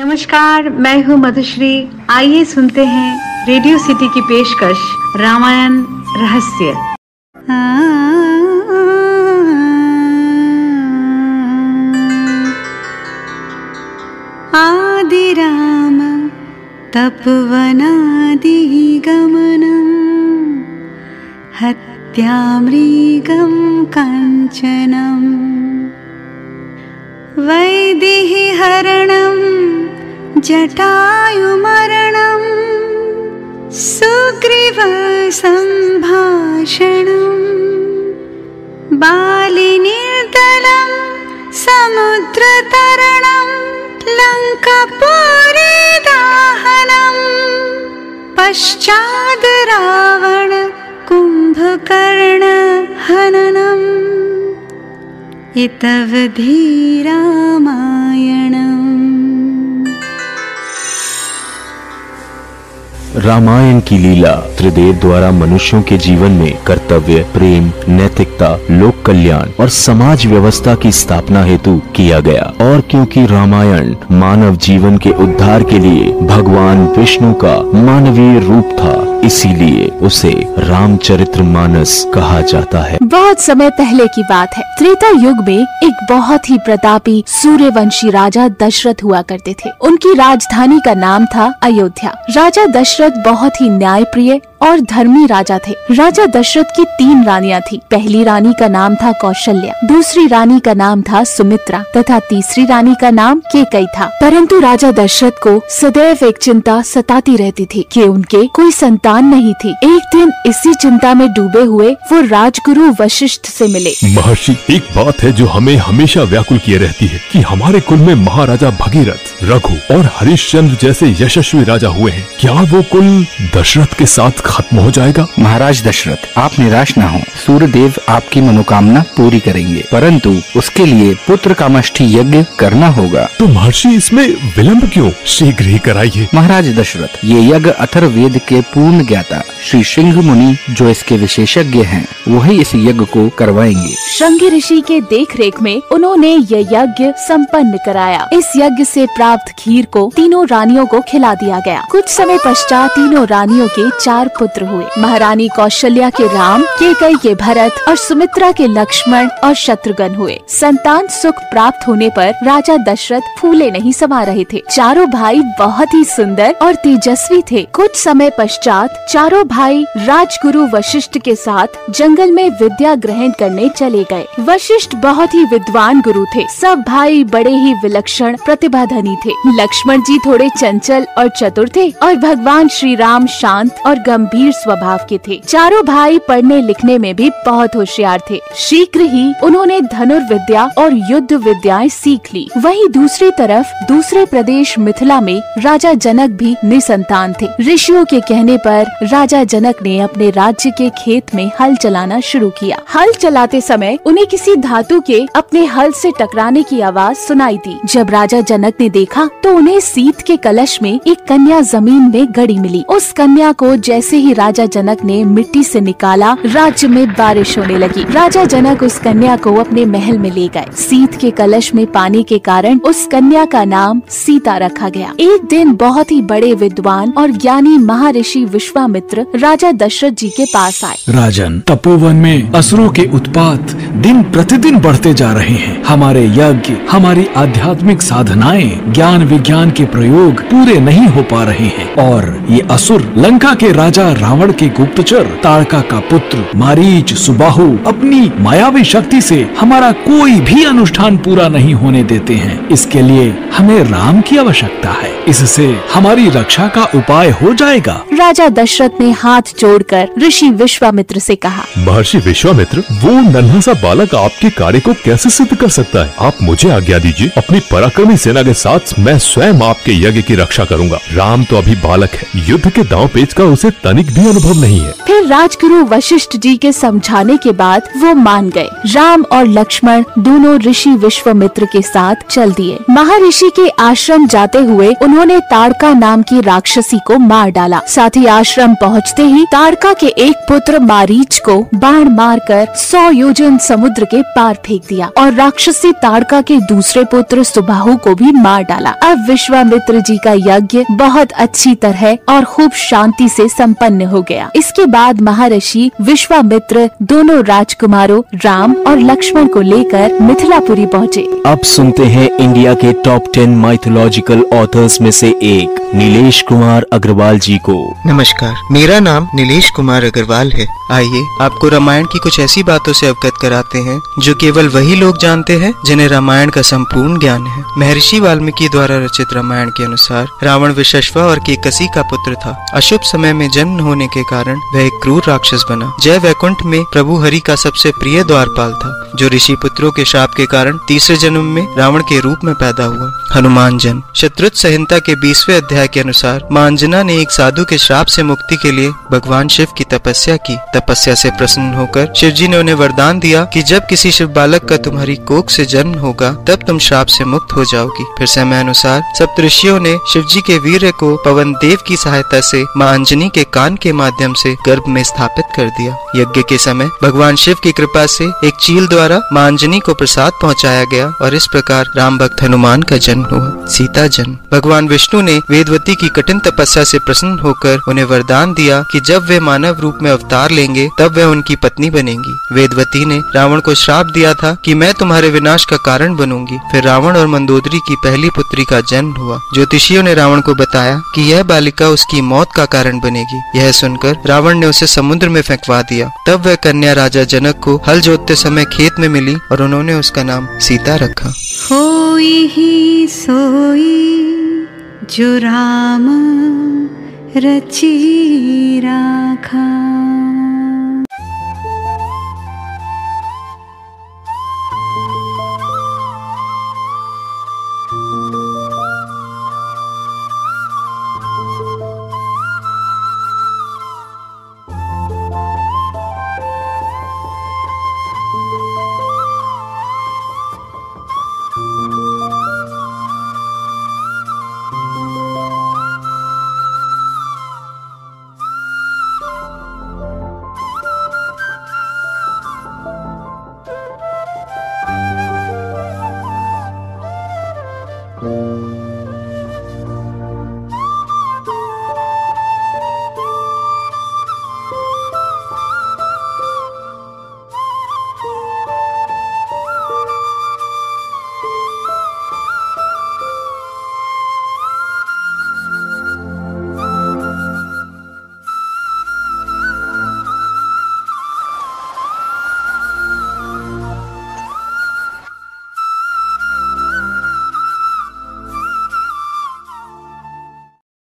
नमस्कार, मैं हूँ मधुश्री। आइए सुनते हैं रेडियो सिटी की पेशकश, रामायण रहस्य। आदि राम, तपवनादि गमनम् हत्यामृगं काञ्चनम्। जटायुमरणं सुग्रीवसम्भाषणम् बालिनिर्दलं समुद्रतरणं लङ्कापुरे दाहनम् पश्चाद् रावण कुम्भकर्णहननम् इतवधि रामायणम् रामायण की लीला त्रिदेव द्वारा मनुष्यों के जीवन में कर्तव्य, प्रेम, नैतिकता, लोक कल्याण और समाज व्यवस्था की स्थापना हेतु किया गया। और क्योंकि रामायण मानव जीवन के उद्धार के लिए भगवान विष्णु का मानवीय रूप था इसीलिए उसे रामचरित्र मानस कहा जाता है। बहुत समय पहले की बात है। त्रेता युग में एक बहुत ही प्रतापी सूर्यवंशी राजा दशरथ हुआ करते थे। उनकी राजधानी का नाम था अयोध्या। राजा दशरथ बहुत ही न्यायप्रिय और धर्मी राजा थे। राजा दशरथ की तीन रानियाँ थी। पहली रानी का नाम था कौशल्या, दूसरी रानी का नाम था सुमित्रा तथा तीसरी रानी का नाम केकई था। परंतु राजा दशरथ को सदैव एक चिंता सताती रहती थी कि उनके कोई संतान नहीं थी। एक दिन इसी चिंता में डूबे हुए वो राजगुरु वशिष्ठ से मिले। महर्षि, एक बात है जो हमें हमेशा व्याकुल किए रहती है कि हमारे कुल में महाराजा भगीरथ, रघु और हरिश्चंद्र जैसे यशस्वी राजा हुए हैं। क्या वो कुल दशरथ के साथ खत्म हो जाएगा। महाराज दशरथ आप निराश न हो। सूर्य देव आपकी मनोकामना पूरी करेंगे। परंतु उसके लिए पुत्र कामष्ठी यज्ञ करना होगा। तो महर्षि इसमें विलंब क्यों? शीघ्र ही कराइए। महाराज दशरथ ये यज्ञ अथर्ववेद के पूर्ण ज्ञाता श्री सिंह मुनि जो इसके विशेषज्ञ हैं वही इस यज्ञ को करवाएँगे। श्रृंगी ऋषि के देख रेख में उन्होंने ये यज्ञ सम्पन्न कराया। इस यज्ञ से प्राप्त खीर को तीनों रानियों को खिला दिया गया। कुछ समय पश्चात तीनों रानियों के चार पुत्र हुए। महारानी कौशल्या के राम, केकई के भरत और सुमित्रा के लक्ष्मण और शत्रुघ्न हुए। संतान सुख प्राप्त होने पर राजा दशरथ फूले नहीं समा रहे थे। चारों भाई बहुत ही सुंदर और तेजस्वी थे। कुछ समय पश्चात चारों भाई राजगुरु वशिष्ठ के साथ जंगल में विद्या ग्रहण करने चले गए। वशिष्ठ बहुत ही विद्वान गुरु थे। सब भाई बड़े ही विलक्षण प्रतिभा धनी थे। लक्ष्मण जी थोड़े चंचल और चतुर थे और भगवान श्री राम शांत और गंभीर स्वभाव के थे। चारों भाई पढ़ने लिखने में भी बहुत होशियार थे। शीघ्र ही उन्होंने धनुर्विद्या और युद्ध विद्याएँ सीख ली। वहीं दूसरी तरफ़, दूसरे प्रदेश मिथिला में राजा जनक भी निसंतान थे। ऋषियों के कहने पर राजा जनक ने अपने राज्य के खेत में हल चलाना शुरू किया। हल चलाते समय उन्हें किसी धातु के अपने हल से टकराने की आवाज़ सुनाई दी। जब राजा जनक ने देखा तो उन्हें सीत के कलश में एक कन्या ज़मीन में गड़ी मिली। उस कन्या को जैसे ही राजा जनक ने मिट्टी से निकाला, राज्य में बारिश होने लगी। राजा जनक उस कन्या को अपने महल में ले गए। सीत के कलश में पानी के कारण उस कन्या का नाम सीता रखा गया। एक दिन बहुत ही बड़े विद्वान और ज्ञानी महर्षि विश्वामित्र राजा दशरथ जी के पास आए। राजन, तपोवन में असुरों के उत्पात दिन प्रतिदिन बढ़ते जा रहे हैं। हमारे यज्ञ, हमारी आध्यात्मिक साधनाएँ, ज्ञान विज्ञान के प्रयोग पूरे नहीं हो पा रहे हैं। और ये असुर लंका के राजा रावण के गुप्तचर तारका का पुत्र मारीच सुबाहु अपनी मायावी शक्ति से हमारा कोई भी अनुष्ठान पूरा नहीं होने देते हैं। इसके लिए हमें राम की आवश्यकता है। इससे हमारी रक्षा का उपाय हो जाएगा। राजा दशरथ ने हाथ जोड़कर ऋषि विश्वामित्र से कहा महर्षि विश्वामित्र वो नन्हा सा बालक आपके कार्य को कैसे सिद्ध कर सकता है? आप मुझे आज्ञा दीजिए अपनी पराक्रमी सेना के साथ मैं स्वयं आपके यज्ञ की रक्षा करूँगा। राम तो अभी बालक है युद्ध के दांव पेच जिसका उसे तनिक भी अनुभव नहीं है। फिर राजगुरु वशिष्ठ जी के समझाने के बाद वो मान गए। राम और लक्ष्मण दोनों ऋषि विश्वामित्र के साथ चल दिए। महर्षि के आश्रम जाते हुए उन्होंने ताड़का नाम की राक्षसी को मार डाला। साथ ही आश्रम पहुँचते ही ताड़का के एक पुत्र मारीच को बाण मारकर सौ योजन समुद्र के पार फेंक दिया और राक्षसी ताड़का के दूसरे पुत्र सुबाहु को भी मार डाला। अब विश्वामित्र जी का यज्ञ बहुत अच्छी तरह और खूब शांति से संपन्न हो गया। इसके बाद महर्षि विश्वामित्र दोनों राजकुमारों राम और लक्ष्मण को लेकर मिथिलापुरी पहुँचे। अब सुनते हैं इंडिया के टॉप टेन माइथोलॉजिकल ऑथर्स में से एक नीलेश कुमार अग्रवाल जी को। नमस्कार मेरा नाम नीलेश कुमार अग्रवाल है। आइए आपको रामायण की कुछ ऐसी बातों से अवगत कराते हैं जो केवल वही लोग जानते हैं जिन्हें रामायण का संपूर्ण ज्ञान है। महर्षि वाल्मीकि द्वारा रचित रामायण के अनुसार रावण विशस्वा और केकसी का पुत्र था। अशुभ समय में जन्म होने के कारण वह एक क्रूर राक्षस बना। जय वैकुंठ में प्रभु हरि का सबसे प्रिय द्वारपाल था। जो ऋषि पुत्रों के शाप के कारण तीसरे जन्म में रावण के रूप में पैदा हुआ। हनुमान जन्म शत्रुत संहिता के बीसवे अध्याय के अनुसार माँ अंजना ने एक साधु के श्राप से मुक्ति के लिए भगवान शिव की तपस्या की। तपस्या से प्रसन्न होकर शिव जी ने उन्हें वरदान दिया कि जब किसी शिव बालक का तुम्हारी कोख से जन्म होगा, तब तुम श्राप से मुक्त हो जाओगी। फिर समय अनुसार सप्तषियों ने शिव जी के वीर को पवन देव की सहायता से माँ अंजनी के कान के माध्यम से गर्भ में स्थापित कर दिया। यज्ञ के समय भगवान शिव की कृपा से एक चील द्वारा माँ अंजनी को प्रसाद पहुँचाया गया और इस प्रकार राम भक्त हनुमान का जन्म हुआ। सीता जन्म। भगवान विष्णु ने वेदवती की कठिन तपस्या से प्रसन्न होकर उन्हें वरदान दिया कि जब वे मानव रूप में अवतार लेंगे, तब वे उनकी पत्नी बनेंगी। वेदवती ने रावण को श्राप दिया था कि मैं तुम्हारे विनाश का कारण बनूँगी। फिर रावण और मंदोदरी की पहली पुत्री का जन्म हुआ। ज्योतिषियों ने रावण को बताया कि यह बालिका उसकी मौत का कारण बनेगी। यह सुनकर रावण ने उसे समुद्र में फेंकवा दिया। तब वह कन्या राजा जनक को हल जोतते समय खेत में मिली और उन्होंने उसका नाम सीता रखा। होई ही सोई जो राम रची राखा।